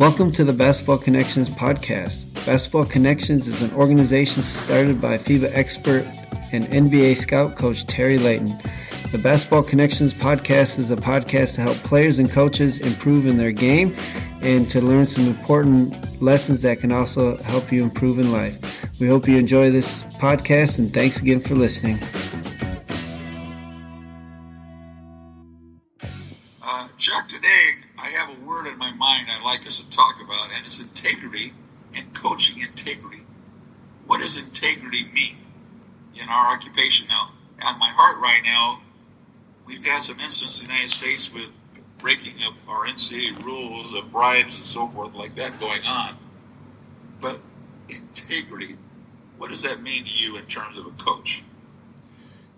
Welcome to the Basketball Connections podcast. Basketball Connections is an organization started by FIBA expert and NBA scout coach Terry Layton. The Basketball Connections podcast is a podcast to help players and coaches improve in their game and to learn some important lessons that can also help you improve in life. We hope you enjoy this podcast and thanks again for listening. Uh, Chuck, today I have a word in my mind I'd like us to talk about, and it's integrity and coaching integrity. What does integrity mean in our occupation now? On my heart right now, we've got some instances in the United States with breaking of our NCAA rules of bribes and so forth like that going on. But integrity, what does that mean to you in terms of a coach?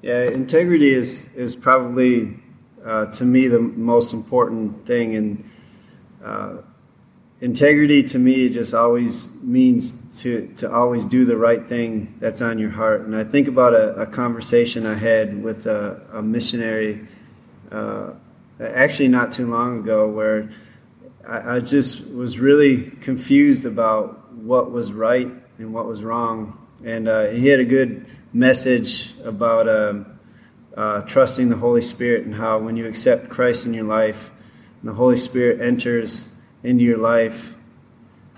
Yeah, integrity is is probably uh, to me the most important thing, and uh, integrity to me just always means to to always do the right thing that's on your heart. And I think about a, a conversation I had with a, a missionary. Uh, actually not too long ago where I, I, just was really confused about what was right and what was wrong. And uh, he had a good message about um, uh, trusting the Holy Spirit and how when you accept Christ in your life, and the Holy Spirit enters into your life,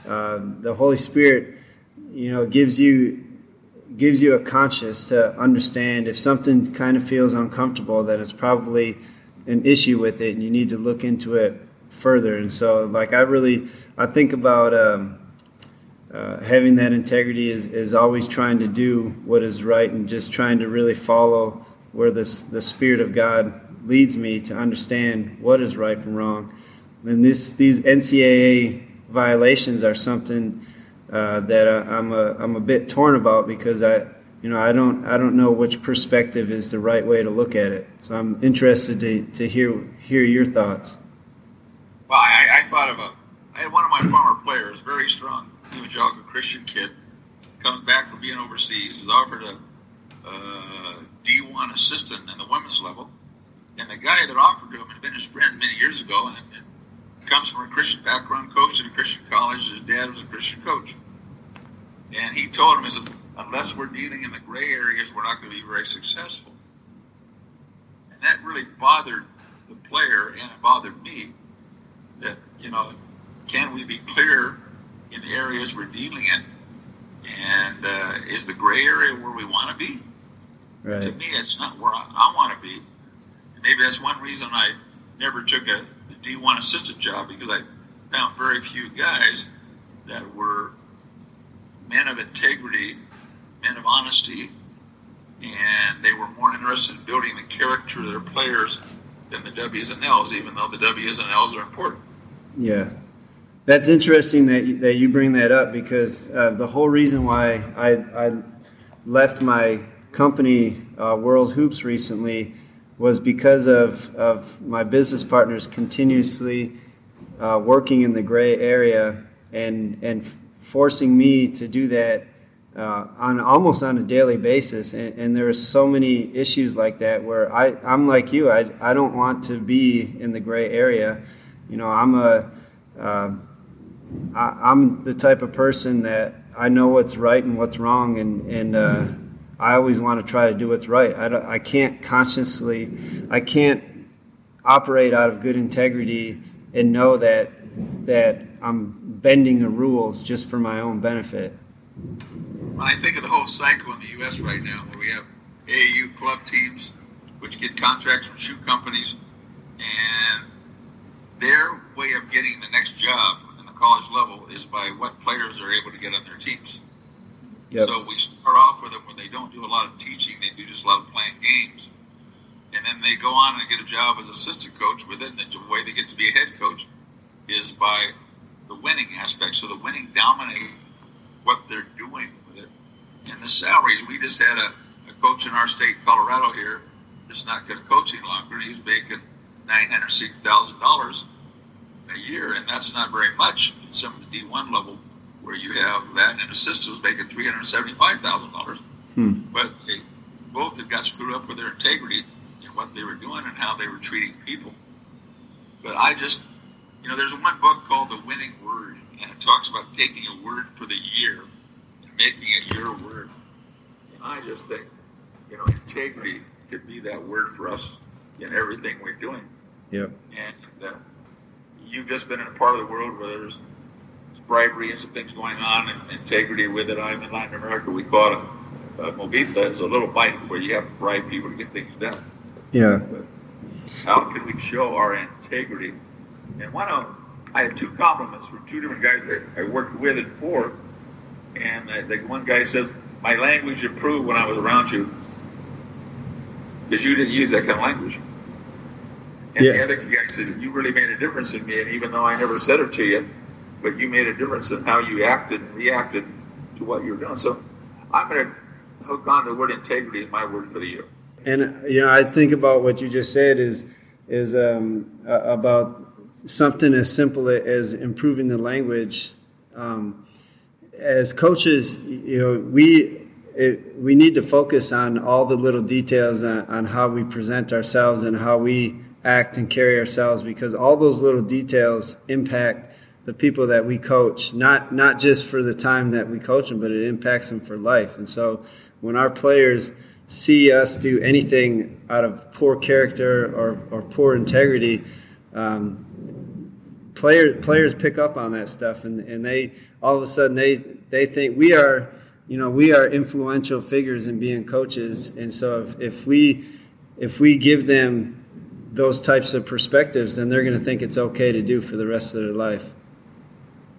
uh, the Holy Spirit, you know, gives you gives you a conscience to understand if something kind of feels uncomfortable that it's probably an issue with it and you need to look into it further. And so, like, I really I think about um, uh, having that integrity is, is always trying to do what is right and just trying to really follow where this the Spirit of God leads me to understand what is right from wrong. And this these NCAA violations are something uh, that I, I'm a I'm a bit torn about because I you know, I don't I don't know which perspective is the right way to look at it. So I'm interested to, to hear hear your thoughts. Well, I, I thought of a I had one of my former players, very strong evangelical Christian kid, comes back from being overseas, is offered a uh, D1 assistant in the women's level, and the guy that offered to him had been his friend many years ago, and, and comes from a Christian background, coached at a Christian college. His dad was a Christian coach, and he told him, he said unless we're dealing in the gray areas, we're not going to be very successful. And that really bothered the player and it bothered me that, you know, can we be clear in the areas we're dealing in? And uh, is the gray area where we want to be? Right. To me, it's not where I, I want to be. And maybe that's one reason I never took a D1 assistant job because I found very few guys that were men of integrity men of honesty, and they were more interested in building the character of their players than the W's and L's, even though the W's and L's are important. Yeah. That's interesting that you, that you bring that up because uh, the whole reason why I, I left my company, uh, World Hoops, recently was because of, of my business partners continuously uh, working in the gray area and, and forcing me to do that uh, on almost on a daily basis, and, and there are so many issues like that where I I'm like you. I I don't want to be in the gray area. You know, I'm a uh, I, am the type of person that I know what's right and what's wrong, and and uh, I always want to try to do what's right. I don't, I can't consciously I can't operate out of good integrity and know that that I'm bending the rules just for my own benefit when I think of the whole cycle in the U.S. right now, where we have AAU club teams which get contracts from shoe companies, and their way of getting the next job in the college level is by what players are able to get on their teams. Yep. So we start off with them when they don't do a lot of teaching; they do just a lot of playing games, and then they go on and get a job as assistant coach. Within the way they get to be a head coach is by the winning aspect. So the winning dominate what they're doing with it. and the salaries. We just had a, a coach in our state, Colorado here, just not going to coach any longer. He's making nine hundred sixty thousand dollars a year, and that's not very much in some of the D one level where you have that, and an assistant was making three hundred seventy five thousand dollars. Hmm. But they both had got screwed up with their integrity and what they were doing and how they were treating people. But I just You know, there's one book called The Winning Word, and it talks about taking a word for the year and making it your word. And I just think, you know, integrity could be that word for us in everything we're doing. Yep. And uh, you've just been in a part of the world where there's bribery and some things going on and integrity with it. I'm in Latin America. We call it uh, mordida. It's a little bite where you have to bribe people to get things done. Yeah. But how can we show our integrity? And one of I had two compliments from two different guys that I worked with and for. And uh, the one guy says, My language improved when I was around you because you didn't use that kind of language. And Yeah. the other guy said, You really made a difference in me. And even though I never said it to you, but you made a difference in how you acted and reacted to what you were doing. So I'm going to hook on the word integrity is my word for the year. And you know, I think about what you just said is is um, about something as simple as improving the language. Um, as coaches, you know, we it, we need to focus on all the little details on, on how we present ourselves and how we act and carry ourselves, because all those little details impact the people that we coach. Not not just for the time that we coach them, but it impacts them for life. And so, when our players see us do anything out of poor character or, or poor integrity, um, player, players pick up on that stuff and, and they all of a sudden they, they think we are you know we are influential figures in being coaches and so if, if we if we give them those types of perspectives then they're going to think it's okay to do for the rest of their life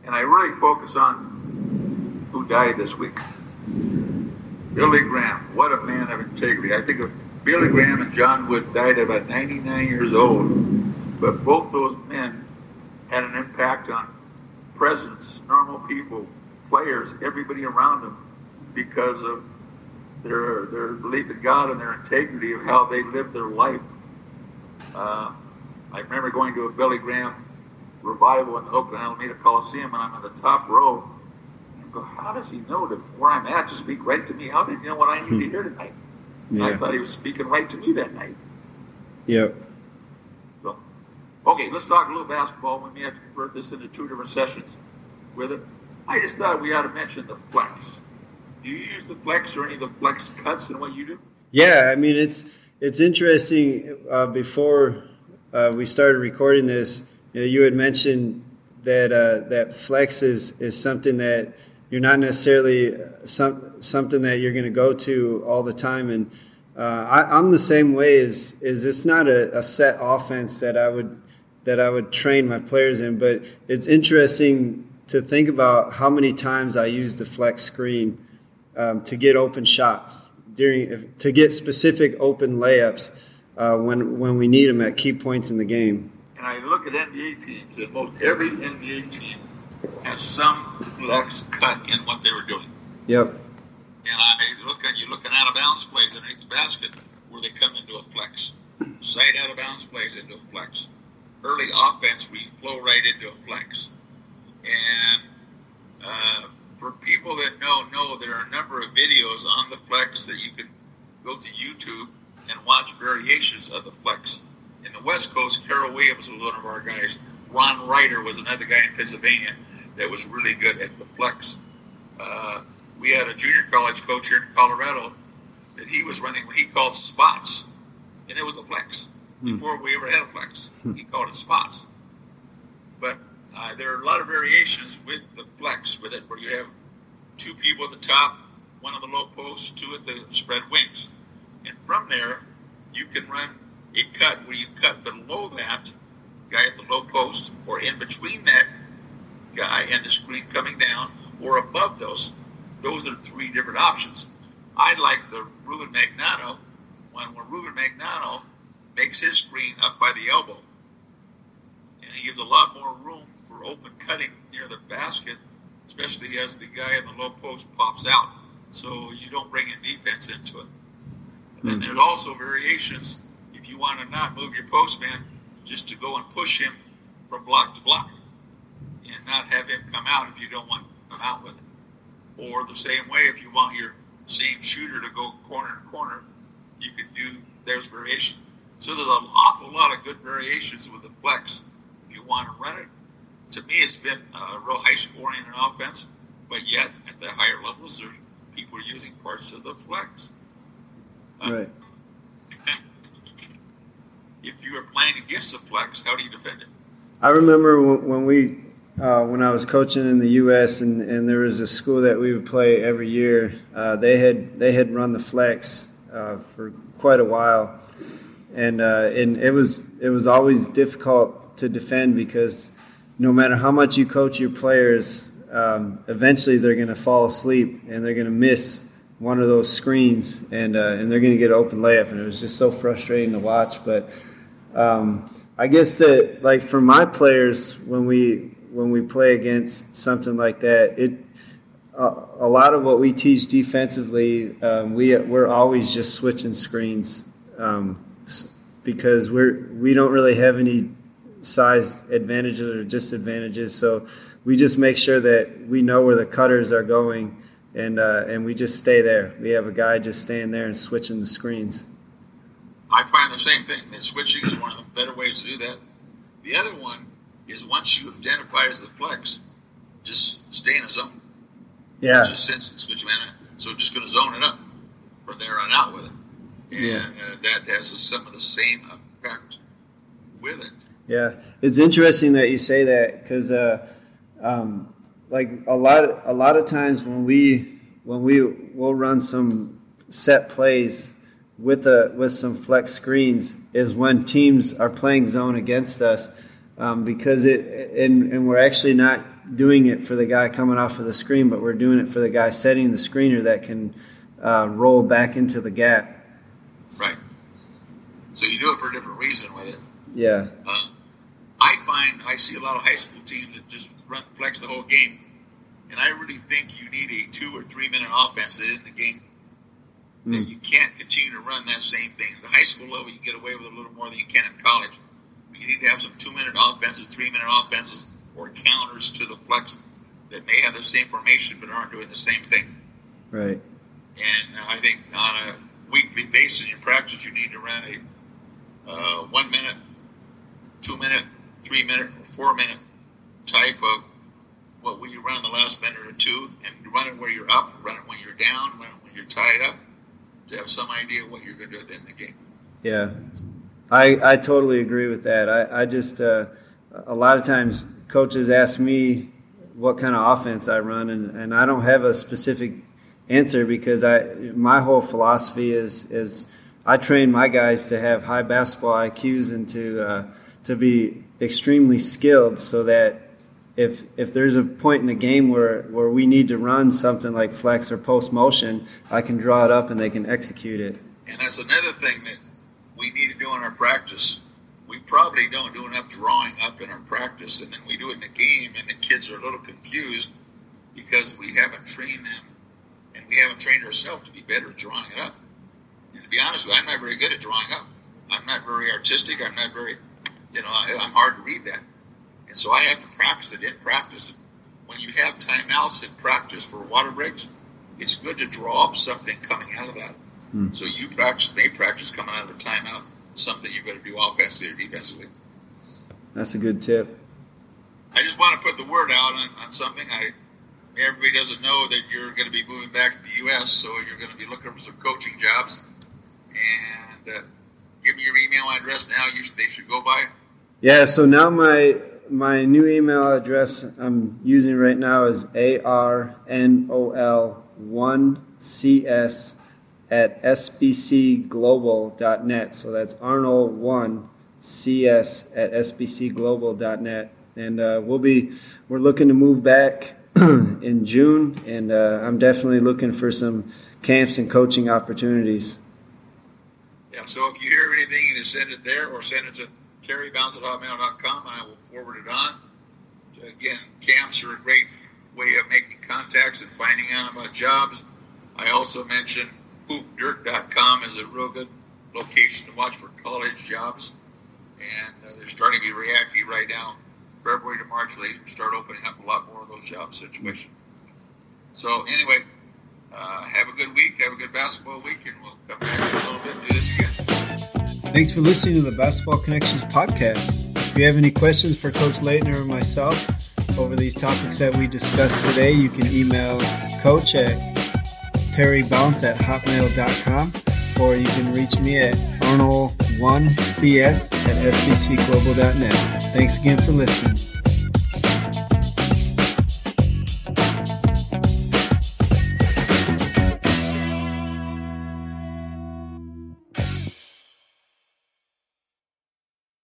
And I really focus on who died this week. Billy Graham, what a man of integrity. I think of Billy Graham and John Wooden died at about 99 years old, but both those men had an impact on presidents, normal people, players, everybody around them because of their their belief in God and their integrity of how they lived their life. Uh, I remember going to a Billy Graham revival in the Oakland Alameda Coliseum, and I'm in the top row. I go, how does he know to, where I'm at to speak right to me? How did he know what I need to hear tonight? And I thought he was speaking right to me that night. yep So, okay, let's talk a little basketball. We may have to convert this into two different sessions with it. I just thought we ought to mention the flex. Do you use the flex or any of the flex cuts in what you do? Yeah, I mean it's it's interesting. Uh, before uh, we started recording this, you, know, you had mentioned that uh, that flex is is something that you're not necessarily some something that you're going to go to all the time. And uh, I, I'm the same way. Is is it's not a, a set offense that I would that I would train my players in, but it's interesting to think about how many times I use the flex screen um, to get open shots during to get specific open layups uh, when when we need them at key points in the game. And I look at NBA teams, and most every NBA team has some flex cut in what they were doing. Yep. And I look at you looking out of bounds plays underneath the basket where they come into a flex. Side out of bounds plays into a flex. Early offense, we flow right into a flex. And uh, for people that know, know there are a number of videos on the flex that you can go to YouTube and watch variations of the flex. In the West Coast, Carroll Williams was one of our guys. Ron Ryder was another guy in Pennsylvania that was really good at the flex. Uh, we had a junior college coach here in Colorado that he was running what he called spots, and it was a flex before we ever had a flex. He called it spots. But uh, there are a lot of variations with the flex with it, where you have two people at the top, one on the low post, two at the spread wings, and from there you can run a cut where you cut below that guy at the low post, or in between that guy and the screen coming down, or above those. Those are three different options. I like the Ruben Magnano one when Ruben Magnano makes his screen up by the elbow, and he gives a lot more room for open cutting near the basket, especially as the guy in the low post pops out. So you don't bring in defense into it. And hmm. then there's also variations if you want to not move your post man, just to go and push him from block to block and not have him come out if you don't want him out with it. Or the same way, if you want your same shooter to go corner to corner, you can do there's variation. So there's an awful lot of good variations with the flex. If you want to run it, to me, it's been a real high scoring in offense, but yet at the higher levels, there's people using parts of the flex. Uh, right. If you are playing against the flex, how do you defend it? I remember when we uh, when I was coaching in the U.S. and, and there was a school that we would play every year. Uh, they had they had run the flex uh, for quite a while, and uh, and it was it was always difficult to defend because no matter how much you coach your players, um, eventually they're going to fall asleep and they're going to miss one of those screens and uh, and they're going to get an open layup, and it was just so frustrating to watch, but. Um, I guess that like for my players when we when we play against something like that, it uh, a lot of what we teach defensively, um, we we're always just switching screens um, because we're we don't really have any size advantages or disadvantages. So we just make sure that we know where the cutters are going, and uh, and we just stay there. We have a guy just staying there and switching the screens. I find the same thing. That switching is one of the better ways to do that. The other one is once you identify as the flex, just stay in a zone. Yeah. Just sense and switch man. So just going to zone it up from there on out with it. And yeah. uh, that has some of the same effect with it. Yeah. It's interesting that you say that because, uh, um, like a lot, a lot of times when we, when we will run some set plays with a with some flex screens is when teams are playing zone against us um, because it and, and we're actually not doing it for the guy coming off of the screen, but we're doing it for the guy setting the screener that can uh, roll back into the gap. Right. So you do it for a different reason with it. Yeah. Uh, I find I see a lot of high school teams that just run flex the whole game, and I really think you need a two or three minute offense in the game. That you can't continue to run that same thing. At the high school level, you get away with a little more than you can in college. You need to have some two minute offenses, three minute offenses, or counters to the flex that may have the same formation but aren't doing the same thing. Right. And I think on a weekly basis in your practice, you need to run a uh, one minute, two minute, three minute, or four minute type of what will you run the last minute or two, and run it where you're up, run it when you're down, run it when you're tied up, to have some idea what you're going to do at the end of the game. Yeah, I, I totally agree with that. I, I just, uh, a lot of times coaches ask me what kind of offense I run, and, and I don't have a specific answer because I my whole philosophy is is I train my guys to have high basketball IQs and to uh, to be extremely skilled so that if if there's a point in a game where where we need to run something like flex or post motion, I can draw it up and they can execute it. And that's another thing that we need to do in our practice. We probably don't do enough drawing up in our practice, and then we do it in the game, and the kids are a little confused because we haven't trained them, and we haven't trained ourselves to be better at drawing it up. And to be honest with you, I'm not very good at drawing up. I'm not very artistic. I'm not very, you know, I'm hard to read that. And so I have to practice it in practice. When you have timeouts in practice for water breaks, it's good to draw up something coming out of that. Hmm. So you practice, they practice coming out of the timeout, something you're going to do offensively or defensively. That's a good tip. I just want to put the word out on, on something. I everybody doesn't know that you're going to be moving back to the U.S., so you're going to be looking for some coaching jobs. And uh, give me your email address now. You they should go by. Yeah. So now my my new email address I'm using right now is arnold1cs at sbcglobal.net. So that's arnold1cs at sbcglobal.net. And uh, we'll be, we're looking to move back in June, and uh, I'm definitely looking for some camps and coaching opportunities. Yeah, so if you hear anything, you just send it there or send it to terrybounce at hotmail.com and I will forward it on. Again, camps are a great way of making contacts and finding out about jobs. I also mentioned hoopdirt.com is a real good location to watch for college jobs. And uh, they're starting to be reactive right now. February to March, they start opening up a lot more of those job situations. So, anyway, uh, have a good week. Have a good basketball week, and we'll come back in a little bit and do this again. Thanks for listening to the Basketball Connections podcast. If you have any questions for Coach Layton or myself, over these topics that we discussed today, you can email coach at terrybounce at hotmail.com or you can reach me at arnold1cs at sbcglobal.net. Thanks again for listening.